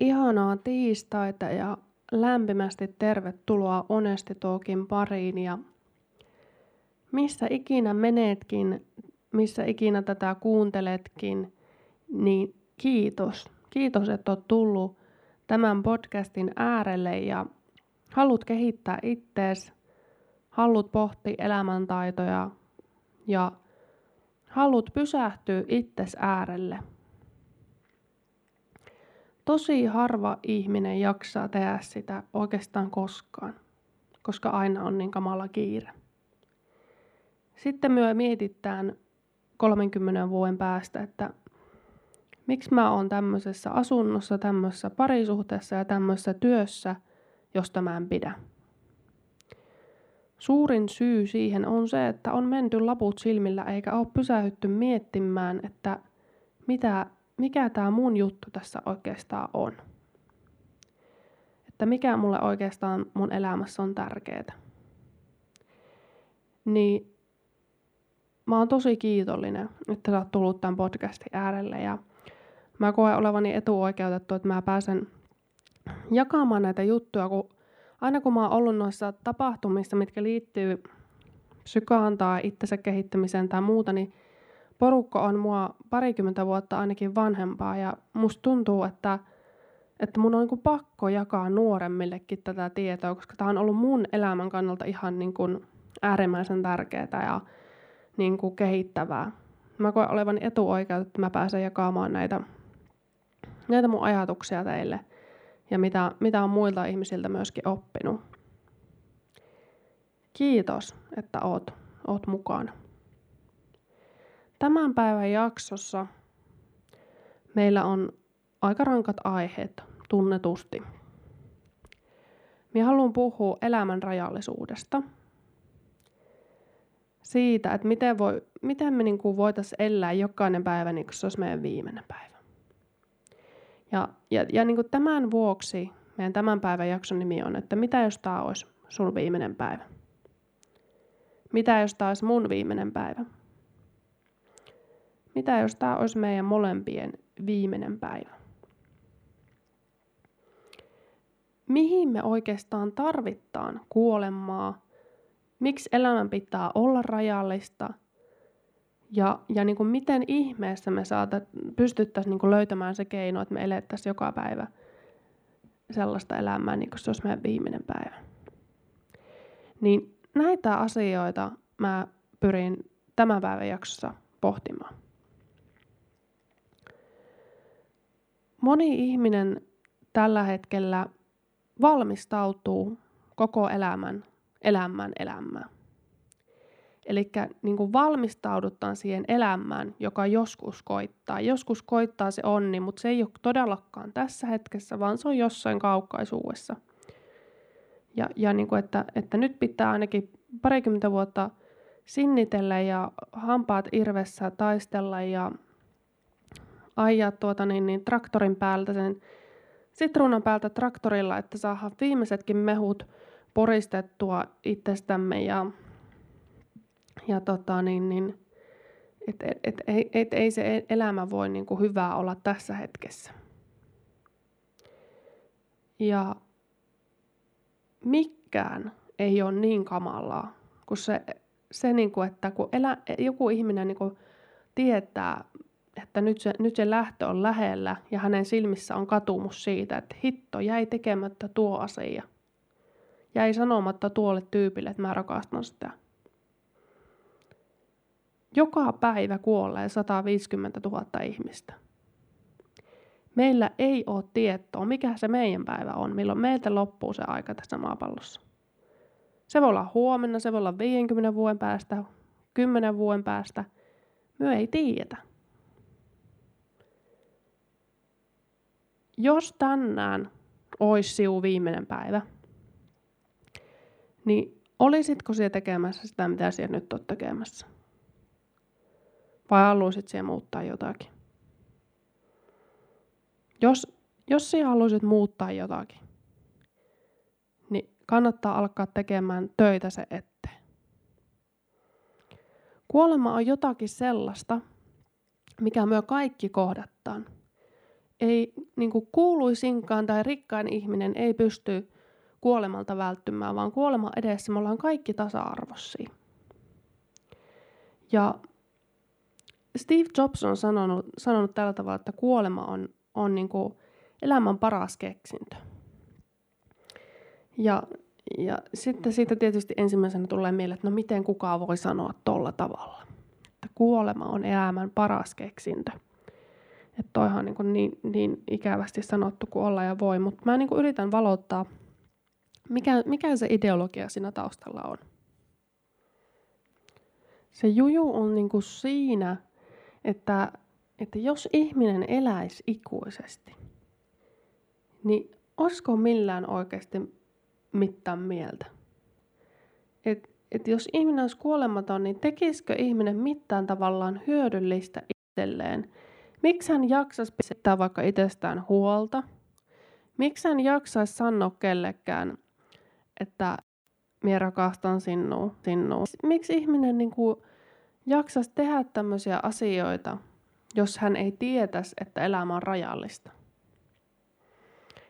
Ihanaa tiistaita ja lämpimästi tervetuloa Onesti Talkin pariin ja missä ikinä menetkin, missä ikinä tätä kuunteletkin, niin kiitos. Kiitos, että olet tullut tämän podcastin äärelle ja haluat kehittää ittees, haluat pohtia elämäntaitoja ja haluat pysähtyä itses äärelle. Tosi harva ihminen jaksaa tehdä sitä oikeastaan koskaan, koska aina on niin kamala kiire. Sitten myö mietitään 30 vuoden päästä, että miksi mä oon tämmöisessä asunnossa, tämmöisessä parisuhteessa ja tämmöisessä työssä, josta mä en pidä. Suurin syy siihen on se, että on menty laput silmillä eikä ole pysähytty miettimään, että mitä, mikä tämä mun juttu tässä oikeastaan on. Että mikä mulle oikeastaan mun elämässä on tärkeää. Niin mä oon tosi kiitollinen, että sä oot tullut tämän podcastin äärelle ja mä koen olevani etuoikeutettu, että mä pääsen jakamaan näitä juttuja, kun aina kun mä oon ollut noissa tapahtumissa, mitkä liittyy psykaan tai itsensä kehittämiseen tai muuta, niin porukka on mua parikymmentä vuotta ainakin vanhempaa ja musta tuntuu, että, että mun on niin pakko jakaa nuoremmillekin tätä tietoa, koska tämä on ollut mun elämän kannalta ihan niin kuin äärimmäisen tärkeää ja niin kuin kehittävää. Mä koen olevani etuoikeutettu, että mä pääsen jakamaan näitä, näitä mun ajatuksia teille ja mitä, mitä on muilta ihmisiltä myöskin oppinut. Kiitos, että oot, oot mukana. Tämän päivän jaksossa meillä on aika rankat aiheet tunnetusti. Minä haluan puhua elämän rajallisuudesta. Siitä, että miten, voi, miten me niin voitaisiin elää jokainen päivä niin kuin se olisi meidän viimeinen päivä. Ja, ja, ja niin kuin tämän vuoksi meidän tämän päivän jakson nimi on, että mitä jos tämä olisi sun viimeinen päivä? Mitä jos tämä olisi mun viimeinen päivä? Mitä jos tämä olisi meidän molempien viimeinen päivä? Mihin me oikeastaan tarvittaan kuolemaa? Miksi elämän pitää olla rajallista? Ja, ja niin kuin miten ihmeessä me saata, pystyttäisiin niin kuin löytämään se keino, että me elettäisiin joka päivä sellaista elämää, niin kuin se olisi meidän viimeinen päivä. Niin näitä asioita mä pyrin tämän päivän jaksossa pohtimaan. Moni ihminen tällä hetkellä valmistautuu koko elämän elämän elämään. Eli niin valmistaudutaan siihen elämään, joka joskus koittaa. Joskus koittaa se onni, mutta se ei ole todellakaan tässä hetkessä, vaan se on jossain kaukaisuudessa. Ja, ja niin kuin, että, että nyt pitää ainakin parikymmentä vuotta sinnitellä ja hampaat irvessä taistella ja ajaa tuota niin, niin traktorin päältä sen sitruunan päältä traktorilla, että saadaan viimeisetkin mehut poristettua itsestämme ja ja tota, niin, niin, et, et, et, et, et, ei se elämä voi niin kuin hyvää olla tässä hetkessä. Ja mikään ei ole niin kamalaa kuin se, se niin kuin, että kun elä, joku ihminen niin kuin tietää, että nyt se, nyt se lähtö on lähellä ja hänen silmissä on katumus siitä, että hitto, jäi tekemättä tuo asia. Jäi sanomatta tuolle tyypille, että mä rakastan sitä. Joka päivä kuolee 150 000 ihmistä. Meillä ei ole tietoa, mikä se meidän päivä on, milloin meiltä loppuu se aika tässä maapallossa. Se voi olla huomenna, se voi olla 50 vuoden päästä, 10 vuoden päästä. Me ei tiedetä. Jos tänään olisi siu viimeinen päivä, niin olisitko siellä tekemässä sitä, mitä siellä nyt olet tekemässä? Vai haluaisit siihen muuttaa jotakin? Jos, jos sinä haluaisit muuttaa jotakin, niin kannattaa alkaa tekemään töitä se eteen. Kuolema on jotakin sellaista, mikä myö kaikki kohdattaan. Ei niin kuin kuuluisinkaan tai rikkain ihminen ei pysty kuolemalta välttymään, vaan kuolema edessä me ollaan kaikki tasa-arvoisia. Ja Steve Jobs on sanonut, sanonut tällä tavalla, että kuolema on, on niin kuin elämän paras keksintö. Ja, ja sitten siitä tietysti ensimmäisenä tulee mieleen, että no miten kukaan voi sanoa tolla tavalla. Että kuolema on elämän paras keksintö. Että toihan niin, niin, niin ikävästi sanottu kuin olla ja voi, mutta mä niin yritän valottaa, mikä, mikä se ideologia siinä taustalla on. Se juju on niin kuin siinä, että, että jos ihminen eläisi ikuisesti, niin olisiko millään oikeasti mitään mieltä? Et, et jos ihminen olisi kuolematon, niin tekisikö ihminen mitään tavallaan hyödyllistä itselleen? Miksi hän jaksaisi pitää vaikka itsestään huolta? Miksi hän jaksaisi sanoa kellekään, että minä rakastan sinua, sinua? Miksi ihminen niin kuin jaksaisi tehdä tämmöisiä asioita, jos hän ei tietäisi, että elämä on rajallista?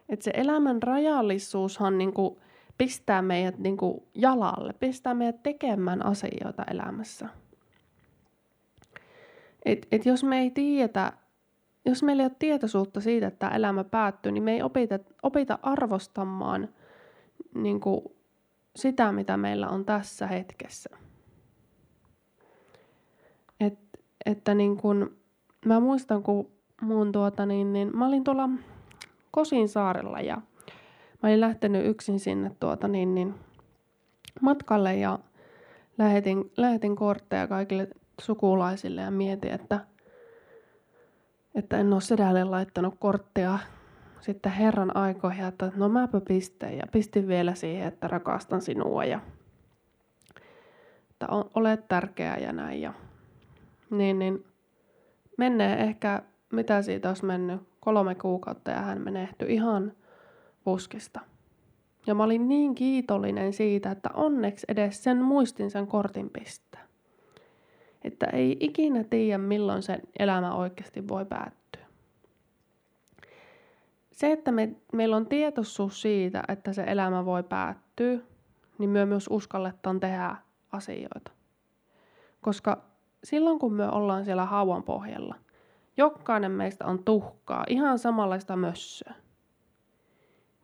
Että se elämän rajallisuushan niin kuin pistää meidät niin kuin jalalle, pistää meidät tekemään asioita elämässä. Et, et jos me ei tiedä, jos meillä ei ole tietoisuutta siitä, että tämä elämä päättyy, niin me ei opita, opita arvostamaan niin kuin sitä, mitä meillä on tässä hetkessä. Et, että niin kun, mä muistan, kun mun tuota, niin, niin, mä olin tuolla Kosin saarella ja mä olin lähtenyt yksin sinne tuota, niin, niin, matkalle ja lähetin, lähetin kortteja kaikille sukulaisille ja mietin, että, että en ole sedälle laittanut korttia sitten Herran aikoihin, että no mäpä pisteen ja pistin vielä siihen, että rakastan sinua ja että olet tärkeä ja näin. Ja, niin, niin menee ehkä, mitä siitä olisi mennyt, kolme kuukautta ja hän menehtyi ihan puskista. Ja mä olin niin kiitollinen siitä, että onneksi edes sen muistin sen kortin pistää. Että ei ikinä tiedä, milloin sen elämä oikeasti voi päättyä. Se, että me, meillä on tietoisuus siitä, että se elämä voi päättyä, niin me myös uskalletaan tehdä asioita. Koska silloin, kun me ollaan siellä hauan pohjalla, jokainen meistä on tuhkaa, ihan samanlaista mössöä,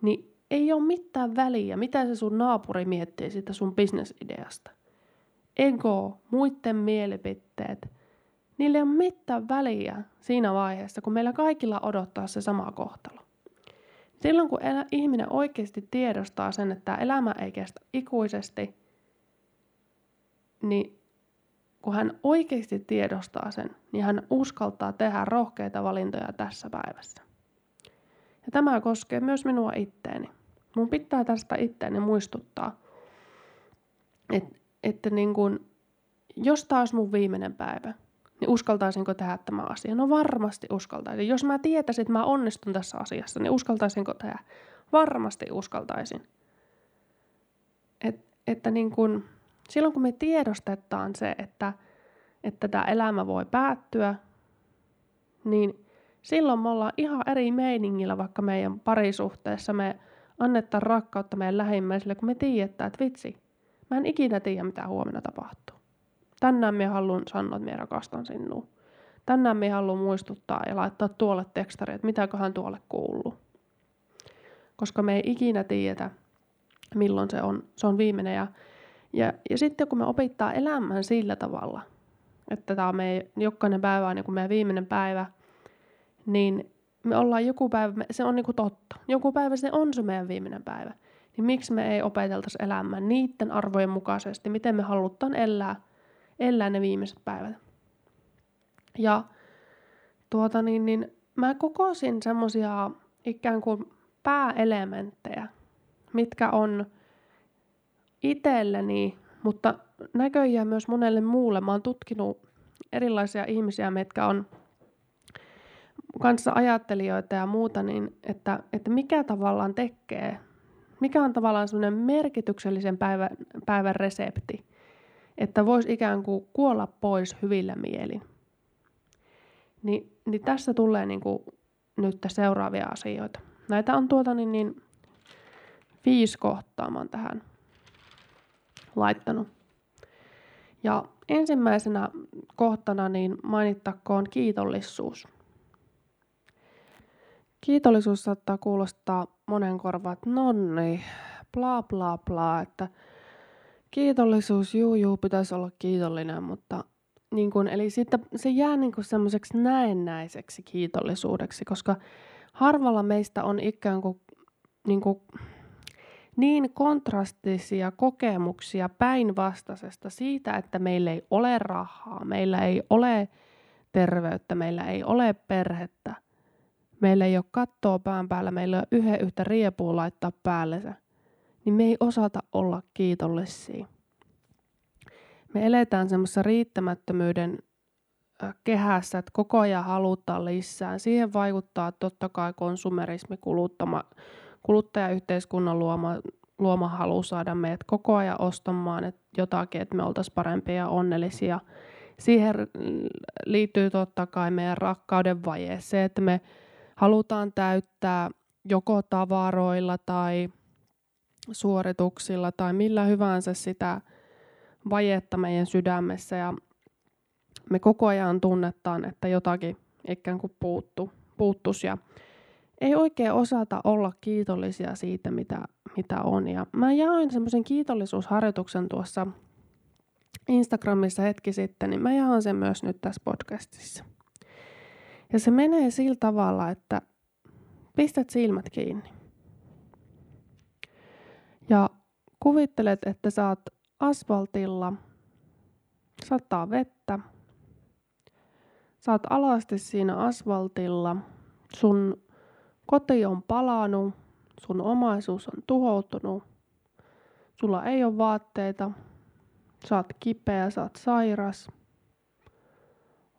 niin ei ole mitään väliä, mitä se sun naapuri miettii siitä sun bisnesideasta. Ego, muiden mielipiteet, niillä ei ole mitään väliä siinä vaiheessa, kun meillä kaikilla odottaa se sama kohtalo. Silloin kun elä, ihminen oikeasti tiedostaa sen, että elämä ei kestä ikuisesti, niin kun hän oikeasti tiedostaa sen, niin hän uskaltaa tehdä rohkeita valintoja tässä päivässä. Ja tämä koskee myös minua itteeni. Mun pitää tästä itteeni muistuttaa, että, että niin kun, jos taas mun viimeinen päivä, niin uskaltaisinko tehdä tämä asia? No varmasti uskaltaisin. Jos mä tietäisin, että mä onnistun tässä asiassa, niin uskaltaisinko tehdä? Varmasti uskaltaisin. Et, että niin kun, silloin kun me tiedostetaan se, että, että tämä elämä voi päättyä, niin silloin me ollaan ihan eri meiningillä vaikka meidän parisuhteessa. Me annetaan rakkautta meidän lähimmäisille, kun me tiedetään, että vitsi, mä en ikinä tiedä, mitä huomenna tapahtuu. Tänään me haluan sanoa, että me rakastan sinua. Tänään me haluan muistuttaa ja laittaa tuolle tekstari, että mitäköhän tuolle kuuluu. Koska me ei ikinä tiedä, milloin se on, se on viimeinen. Ja, ja, ja sitten kun me opittaa elämään sillä tavalla, että tämä on meidän, jokainen päivä on niin kuin meidän viimeinen päivä, niin me ollaan joku päivä, se on niin kuin totta. Joku päivä se on se meidän viimeinen päivä. Niin miksi me ei opeteltaisi elämään niiden arvojen mukaisesti, miten me halutaan elää, elää ne viimeiset päivät. Ja tuota niin, niin mä kokosin semmosia ikään kuin pääelementtejä, mitkä on itselleni, mutta näköjään myös monelle muulle. Mä oon tutkinut erilaisia ihmisiä, mitkä on kanssa ajattelijoita ja muuta, niin että, että mikä tavallaan tekee, mikä on tavallaan semmoinen merkityksellisen päivän, päivän resepti, että voisi ikään kuin kuolla pois hyvillä mielin. Ni, niin tässä tulee niin kuin nyt seuraavia asioita. Näitä on tuota niin, niin viisi kohtaa mä tähän laittanut. Ja ensimmäisenä kohtana niin mainittakoon kiitollisuus. Kiitollisuus saattaa kuulostaa monen korvaan, että nonni, bla bla bla, että kiitollisuus, juu juu, pitäisi olla kiitollinen, mutta niin kun, eli siitä, se jää niin semmoiseksi näennäiseksi kiitollisuudeksi, koska harvalla meistä on ikään kuin, niin, kuin, niin kontrastisia kokemuksia päinvastaisesta siitä, että meillä ei ole rahaa, meillä ei ole terveyttä, meillä ei ole perhettä, meillä ei ole kattoa pään päällä, meillä ei ole yhden yhtä riepua laittaa päällensä, niin me ei osata olla kiitollisia. Me eletään semmoisessa riittämättömyyden kehässä, että koko ajan halutaan lisää. Siihen vaikuttaa totta kai konsumerismi, kuluttama, kuluttajayhteiskunnan luoma, luoma halu saada meidät koko ajan ostamaan että jotakin, että me oltaisiin parempia ja onnellisia. Siihen liittyy totta kai meidän rakkauden vaje, se, että me halutaan täyttää joko tavaroilla tai suorituksilla tai millä hyvänsä sitä vajetta meidän sydämessä ja me koko ajan tunnetaan, että jotakin ikään kuin puuttu, puuttuisi ja ei oikein osata olla kiitollisia siitä, mitä, mitä on. Ja mä jaoin semmoisen kiitollisuusharjoituksen tuossa Instagramissa hetki sitten, niin mä jaan sen myös nyt tässä podcastissa. Ja se menee sillä tavalla, että pistät silmät kiinni. Ja kuvittelet, että saat asfaltilla, sataa vettä, saat alasti siinä asfaltilla, sun koti on palanut, sun omaisuus on tuhoutunut, sulla ei ole vaatteita, saat kipeä, saat sairas,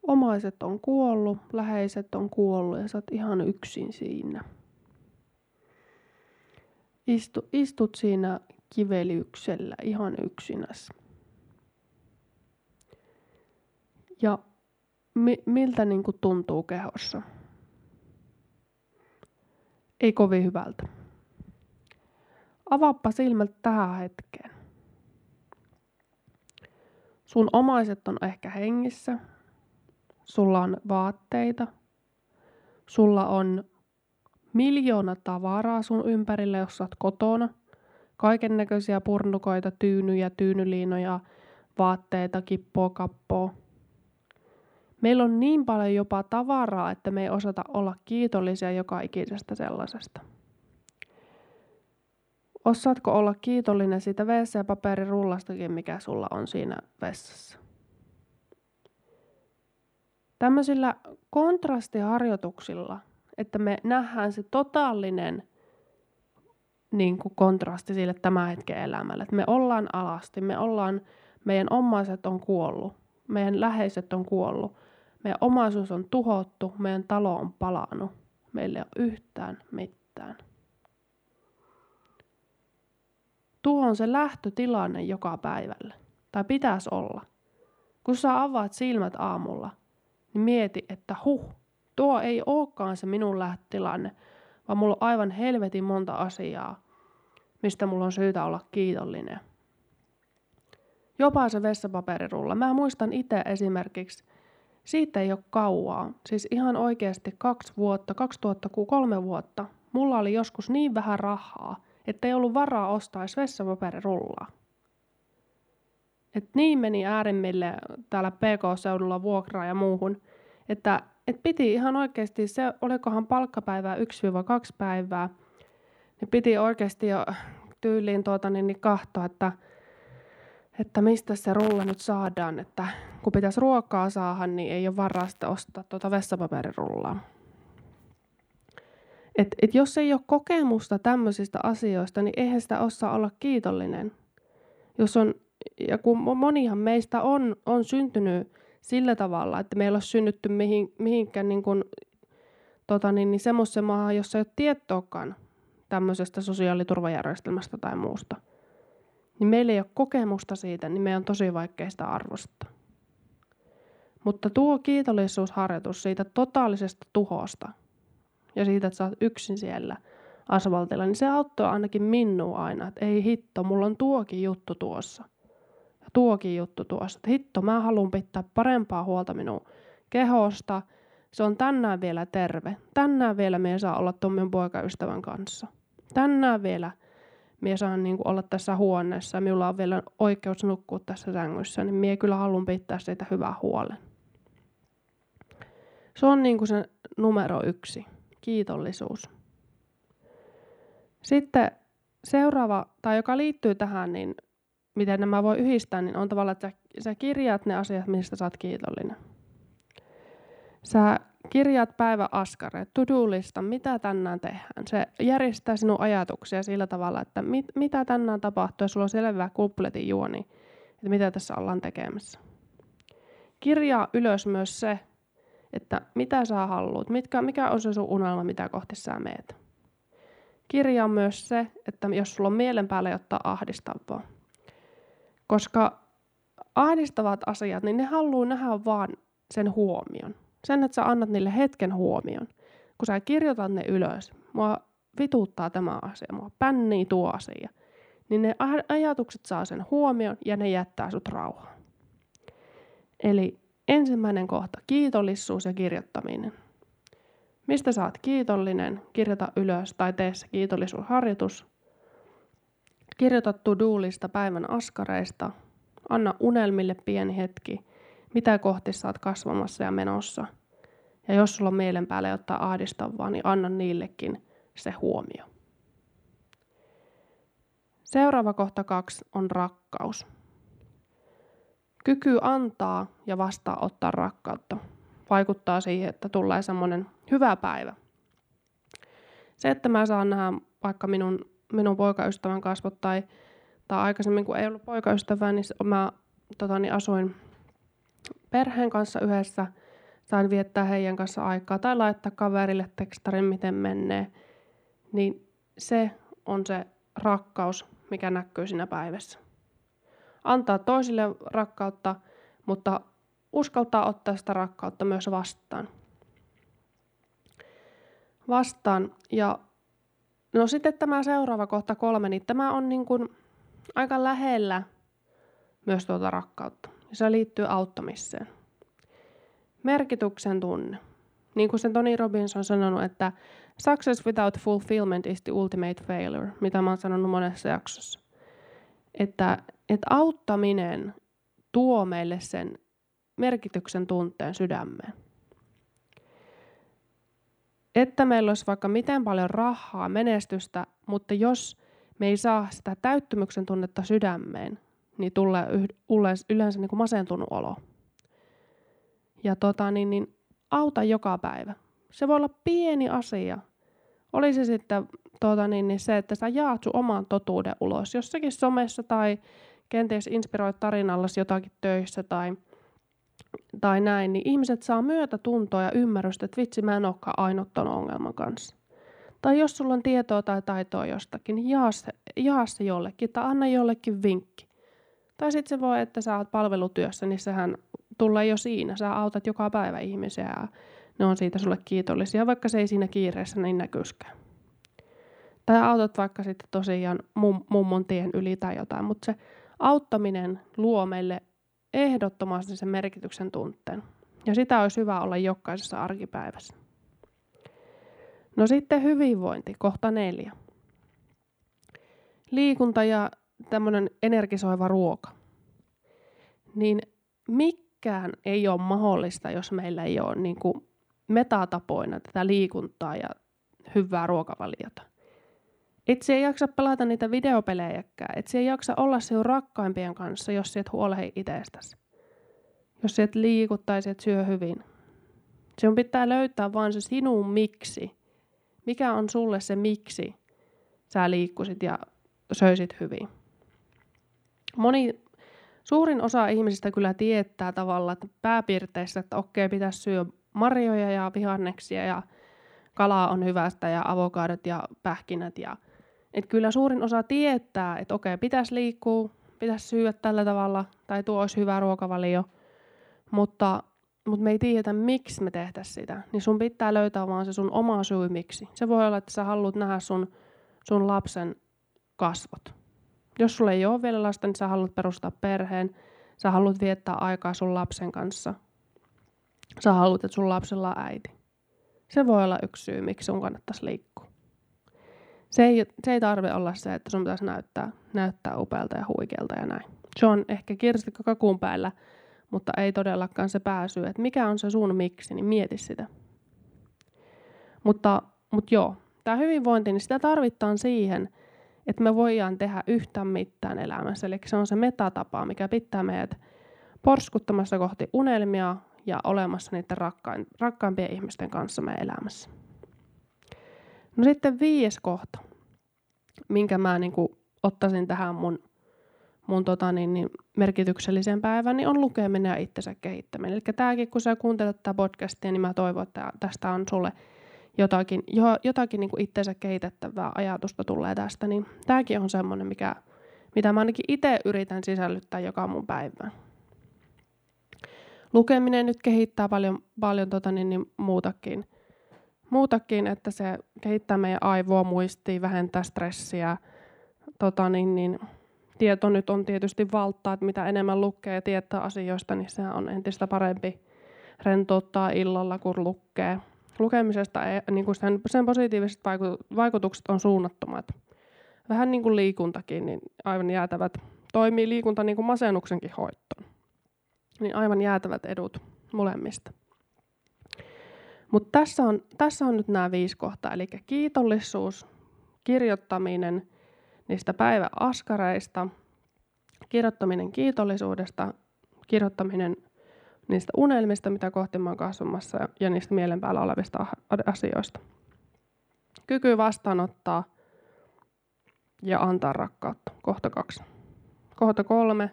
omaiset on kuollut, läheiset on kuollut ja sä oot ihan yksin siinä. Istu, istut siinä kivelyksellä ihan yksinäs. Ja mi, miltä niin kuin tuntuu kehossa? Ei kovin hyvältä. Avaappa silmät tähän hetkeen. Sun omaiset on ehkä hengissä. Sulla on vaatteita. Sulla on miljoona tavaraa sun ympärillä, jos sä oot kotona – kaiken näköisiä purnukoita, tyynyjä, tyynyliinoja, vaatteita, kippoa, kappoa. Meillä on niin paljon jopa tavaraa, että me ei osata olla kiitollisia joka ikisestä sellaisesta. Osaatko olla kiitollinen siitä WC-paperirullastakin, mikä sulla on siinä vessassa? Tämmöisillä kontrastiharjoituksilla, että me nähdään se totaalinen – niin kuin kontrasti sille tämän hetken elämälle. Että me ollaan alasti, me ollaan, meidän omaiset on kuollut, meidän läheiset on kuollut, meidän omaisuus on tuhottu, meidän talo on palannut, meillä ei ole yhtään mitään. Tuo on se lähtötilanne joka päivälle, tai pitäisi olla. Kun sä avaat silmät aamulla, niin mieti, että huh, tuo ei olekaan se minun lähtötilanne, vaan mulla on aivan helvetin monta asiaa, mistä mulla on syytä olla kiitollinen. Jopa se vessapaperirulla. Mä muistan itse esimerkiksi, siitä ei ole kauaa, siis ihan oikeasti kaksi vuotta, 2003 vuotta, mulla oli joskus niin vähän rahaa, että ei ollut varaa ostaa edes vessapaperirullaa. Et niin meni äärimmille täällä PK-seudulla vuokraa ja muuhun, että et piti ihan oikeasti, se olikohan palkkapäivää 1-2 päivää, niin piti oikeasti jo tyyliin tuota, niin, niin kahtoa, että, että mistä se rulla nyt saadaan, että kun pitäisi ruokaa saada, niin ei ole varaa ostaa tuota vessapaperirullaa. Et, et jos ei ole kokemusta tämmöisistä asioista, niin eihän sitä osaa olla kiitollinen. Jos on, ja kun monihan meistä on, on syntynyt sillä tavalla, että meillä on synnytty mihin, mihinkään niin kuin, tota niin, niin semmoisen maahan, jossa ei ole tietoakaan tämmöisestä sosiaaliturvajärjestelmästä tai muusta. Niin meillä ei ole kokemusta siitä, niin meidän on tosi vaikea sitä arvostaa. Mutta tuo kiitollisuusharjoitus siitä totaalisesta tuhosta, ja siitä, että sä oot yksin siellä asfaltilla, niin se auttoi ainakin minua aina, että ei hitto, mulla on tuokin juttu tuossa. Tuokin juttu tuossa, että hitto, mä haluan pitää parempaa huolta minun kehosta. Se on tänään vielä terve. Tänään vielä me saa olla tuon minun poikaystävän kanssa. Tänään vielä minä saan niin olla tässä huoneessa minulla on vielä oikeus nukkua tässä sängyssä, niin minä kyllä haluan pitää siitä hyvää huolen. Se on niin kuin se numero yksi, kiitollisuus. Sitten seuraava, tai joka liittyy tähän, niin miten nämä voi yhdistää, niin on tavallaan, että sä, kirjaat ne asiat, mistä sä oot kiitollinen. Sä kirjaat päiväaskareet, to-do-lista, mitä tänään tehdään. Se järjestää sinun ajatuksia sillä tavalla, että mit, mitä tänään tapahtuu, ja sulla on selvä kupletin juoni, että mitä tässä ollaan tekemässä. Kirjaa ylös myös se, että mitä sä haluat, mitkä, mikä on se sun unelma, mitä kohti sä meet. Kirjaa myös se, että jos sulla on mielen päällä jotain ahdistavaa. Koska ahdistavat asiat, niin ne haluaa nähdä vaan sen huomion. Sen, että sä annat niille hetken huomion. Kun sä kirjoitat ne ylös, mua vituttaa tämä asia, mua pännii tuo asia, niin ne ajatukset saa sen huomion ja ne jättää sut rauhaan. Eli ensimmäinen kohta, kiitollisuus ja kirjoittaminen. Mistä saat kiitollinen, kirjoita ylös tai tee se kiitollisuusharjoitus. Kirjoita to päivän askareista. Anna unelmille pieni hetki mitä kohti oot kasvamassa ja menossa. Ja jos sulla on mielen päälle jotain ahdistavaa, niin anna niillekin se huomio. Seuraava kohta kaksi on rakkaus. Kyky antaa ja vastaanottaa rakkautta vaikuttaa siihen, että tulee semmoinen hyvä päivä. Se, että mä saan nähdä vaikka minun, minun poikaystävän kasvot tai, tai aikaisemmin kun ei ollut poikaystävää, niin mä tota, niin asuin perheen kanssa yhdessä, sain viettää heidän kanssa aikaa tai laittaa kaverille tekstarin, miten menee, niin se on se rakkaus, mikä näkyy siinä päivässä. Antaa toisille rakkautta, mutta uskaltaa ottaa sitä rakkautta myös vastaan. Vastaan. Ja no sitten tämä seuraava kohta kolme, niin tämä on niin kuin aika lähellä myös tuota rakkautta se liittyy auttamiseen. Merkityksen tunne. Niin kuin se Tony Robbins on sanonut, että success without fulfillment is the ultimate failure, mitä mä oon sanonut monessa jaksossa. Että, että auttaminen tuo meille sen merkityksen tunteen sydämeen. Että meillä olisi vaikka miten paljon rahaa, menestystä, mutta jos me ei saa sitä täyttymyksen tunnetta sydämeen, niin tulee yleensä niin kuin masentunut olo. Ja tota, niin, niin, auta joka päivä. Se voi olla pieni asia. Oli se sitten tota, niin, niin se, että sä jaat sun oman totuuden ulos jossakin somessa tai kenties inspiroit tarinallasi jotakin töissä tai, tai näin, niin ihmiset saa myötätuntoa ja ymmärrystä, että vitsi, mä en olekaan ainut ton ongelman kanssa. Tai jos sulla on tietoa tai taitoa jostakin, niin jaa se, jaa se jollekin tai anna jollekin vinkki. Tai sitten se voi, että sä oot palvelutyössä, niin sehän tulee jo siinä. Sä autat joka päivä ihmisiä ja ne on siitä sulle kiitollisia, vaikka se ei siinä kiireessä niin näkyskään. Tai autat vaikka sitten tosiaan mum, mummon tien yli tai jotain, mutta se auttaminen luo meille ehdottomasti sen merkityksen tunteen. Ja sitä olisi hyvä olla jokaisessa arkipäivässä. No sitten hyvinvointi, kohta neljä. Liikunta ja tämmöinen energisoiva ruoka, niin mikään ei ole mahdollista, jos meillä ei ole niin kuin metatapoina tätä liikuntaa ja hyvää ruokavaliota. Itse ei jaksa pelata niitä videopelejäkään. Itse ei jaksa olla sinun rakkaimpien kanssa, jos et huolehdi itsestäsi. Jos et liiku tai et syö hyvin. Sinun pitää löytää vaan se sinun miksi. Mikä on sulle se miksi sä liikkusit ja söisit hyvin moni, suurin osa ihmisistä kyllä tietää tavallaan, että pääpiirteissä, että okei, pitäisi syödä marjoja ja vihanneksia ja kalaa on hyvästä ja avokadot ja pähkinät. Ja, että kyllä suurin osa tietää, että okei, pitäisi liikkua, pitäisi syödä tällä tavalla tai tuo olisi hyvä ruokavalio. Mutta mutta me ei tiedetä, miksi me tehtäisiin sitä, niin sun pitää löytää vaan se sun oma syy miksi. Se voi olla, että sä haluat nähdä sun, sun lapsen kasvot. Jos sulla ei ole vielä lasta, niin sä haluat perustaa perheen, sä haluat viettää aikaa sun lapsen kanssa. Sä haluat, että sun lapsella on äiti. Se voi olla yksi syy, miksi sun kannattaisi liikkua. Se ei, se ei tarvi olla se, että sun pitäisi näyttää, näyttää upealta ja huikealta ja näin. Se on ehkä kirsikka kakun päällä, mutta ei todellakaan se pääsy, että mikä on se sun miksi, niin mieti sitä. Mutta, mutta joo, tämä hyvinvointi, niin sitä tarvitaan siihen, että me voidaan tehdä yhtään mitään elämässä. Eli se on se metatapa, mikä pitää meidät porskuttamassa kohti unelmia ja olemassa niiden rakkaimpien ihmisten kanssa meidän elämässä. No sitten viides kohta, minkä mä niin kuin ottaisin tähän mun, mun tota niin, niin merkitykselliseen päivään, niin on lukeminen ja itsensä kehittäminen. Eli tämäkin, kun sä kuuntelet tätä podcastia, niin mä toivon, että tästä on sulle jotakin, jo, jotakin niin kuin itsensä kehitettävää ajatusta tulee tästä, niin tämäkin on semmoinen, mikä, mitä mä ainakin itse yritän sisällyttää joka mun päivään. Lukeminen nyt kehittää paljon, paljon tota niin, niin muutakin, muutakin, että se kehittää meidän aivoa, muistia, vähentää stressiä. Tota niin, niin, tieto nyt on tietysti valtaa, että mitä enemmän lukee ja tietää asioista, niin se on entistä parempi rentouttaa illalla, kun lukee lukemisesta ei, niin kuin sen, sen positiiviset vaikutukset on suunnattomat. Vähän niin kuin liikuntakin, niin aivan jäätävät, toimii liikunta niin kuin masennuksenkin hoittoon. Niin aivan jäätävät edut molemmista. Mutta tässä on, tässä on nyt nämä viisi kohtaa, eli kiitollisuus, kirjoittaminen niistä päiväaskareista, kirjoittaminen kiitollisuudesta, kirjoittaminen niistä unelmista, mitä kohti mä oon kasvamassa ja niistä mielen päällä olevista asioista. Kyky vastaanottaa ja antaa rakkautta. Kohta kaksi. Kohta kolme.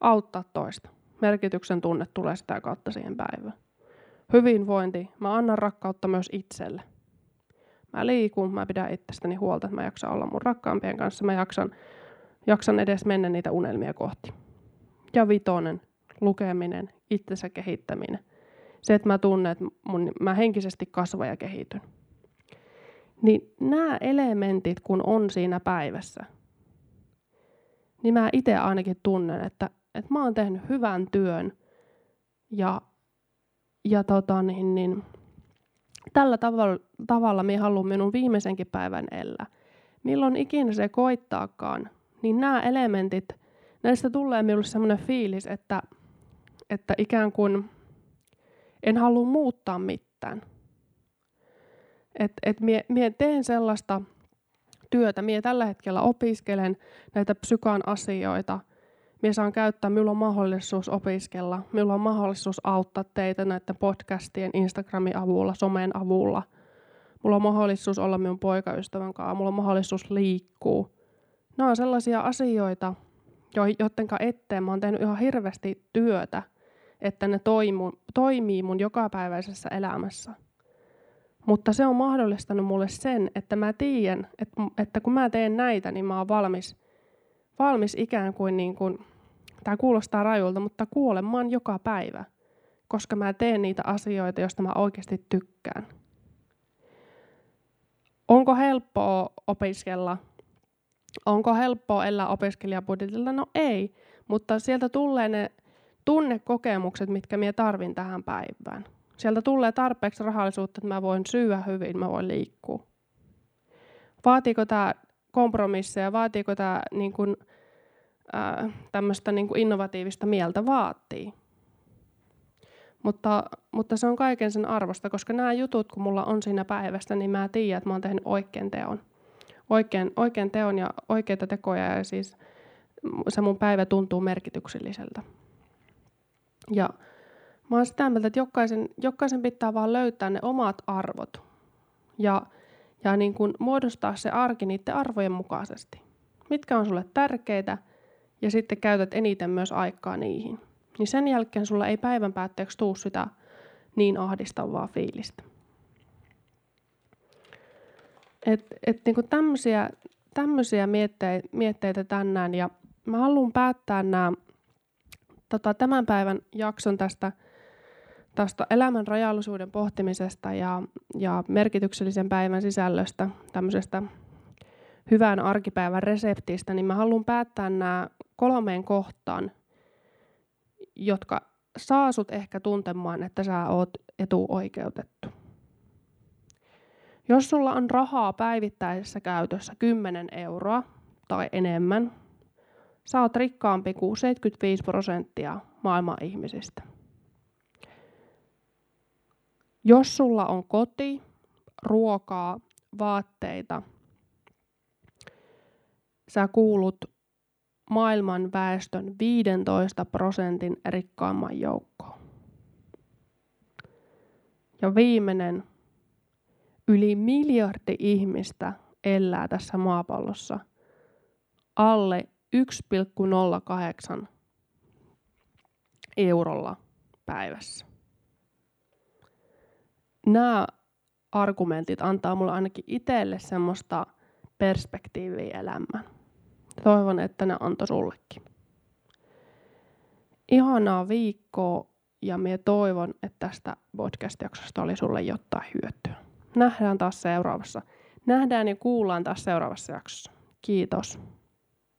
Auttaa toista. Merkityksen tunne tulee sitä kautta siihen päivään. Hyvinvointi. Mä annan rakkautta myös itselle. Mä liikun, mä pidän itsestäni huolta, että mä jaksan olla mun rakkaampien kanssa. Mä jaksan, jaksan edes mennä niitä unelmia kohti. Ja vitonen, lukeminen, itsensä kehittäminen. Se, että mä tunnen, että mun, mä henkisesti kasvan ja kehityn. Niin nämä elementit, kun on siinä päivässä, niin mä itse ainakin tunnen, että, että mä oon tehnyt hyvän työn ja, ja tota, niin, niin, tällä tavalla, tavalla minä haluan minun viimeisenkin päivän elää. Milloin ikinä se koittaakaan, niin nämä elementit, näistä tulee minulle sellainen fiilis, että – että ikään kuin en halua muuttaa mitään. Että et mie, mie teen sellaista työtä, mie tällä hetkellä opiskelen näitä psykaan asioita, mie saan käyttää, minulla on mahdollisuus opiskella, minulla on mahdollisuus auttaa teitä näiden podcastien, Instagramin avulla, somen avulla. Mulla on mahdollisuus olla minun poikaystävän kanssa, mulla on mahdollisuus liikkua. Nämä on sellaisia asioita, joiden eteen mä oon tehnyt ihan hirveästi työtä – että ne toimu, toimii mun jokapäiväisessä elämässä. Mutta se on mahdollistanut mulle sen, että mä tiedän, että, että kun mä teen näitä, niin mä oon valmis, valmis ikään kuin, niin kuin tämä kuulostaa rajulta, mutta kuolemaan joka päivä, koska mä teen niitä asioita, joista mä oikeasti tykkään. Onko helppoa opiskella? Onko helppoa elää opiskelijabudjetilla? No ei, mutta sieltä tulee ne tunnekokemukset, mitkä minä tarvin tähän päivään. Sieltä tulee tarpeeksi rahallisuutta, että mä voin syödä hyvin, mä voin liikkua. Vaatiiko tämä kompromisseja, vaatiiko tämä niin kuin, ää, tämmöistä niin kuin innovatiivista mieltä? Vaatii. Mutta, mutta se on kaiken sen arvosta, koska nämä jutut, kun mulla on siinä päivästä, niin mä tiedän, että mä oon tehnyt oikein teon. Oikein, oikein teon ja oikeita tekoja ja siis se mun päivä tuntuu merkitykselliseltä. Ja mä oon sitä mieltä, että jokaisen, jokaisen pitää vaan löytää ne omat arvot ja, ja niin kuin muodostaa se arki niiden arvojen mukaisesti. Mitkä on sulle tärkeitä ja sitten käytät eniten myös aikaa niihin. Niin sen jälkeen sulla ei päivän päätteeksi tuu sitä niin ahdistavaa fiilistä. Et, et niin kuin tämmöisiä, tämmöisiä mietteitä, mietteitä tänään ja mä haluan päättää nämä tota, tämän päivän jakson tästä tästä elämän rajallisuuden pohtimisesta ja, ja merkityksellisen päivän sisällöstä, tämmöisestä hyvän arkipäivän reseptistä, niin mä haluan päättää nämä kolmeen kohtaan, jotka saa sut ehkä tuntemaan, että sä oot etuoikeutettu. Jos sulla on rahaa päivittäisessä käytössä 10 euroa tai enemmän, sä oot rikkaampi kuin 75 prosenttia maailman ihmisistä. Jos sulla on koti, ruokaa, vaatteita, sä kuulut maailman väestön 15 prosentin rikkaamman joukkoon. Ja viimeinen, yli miljardi ihmistä elää tässä maapallossa alle 1,08 eurolla päivässä. Nämä argumentit antaa mulle ainakin itselle semmoista perspektiiviä elämään. Toivon, että ne antoi sullekin. Ihanaa viikkoa ja minä toivon, että tästä podcast-jaksosta oli sulle jotain hyötyä. Nähdään taas seuraavassa. Nähdään ja kuullaan taas seuraavassa jaksossa. Kiitos.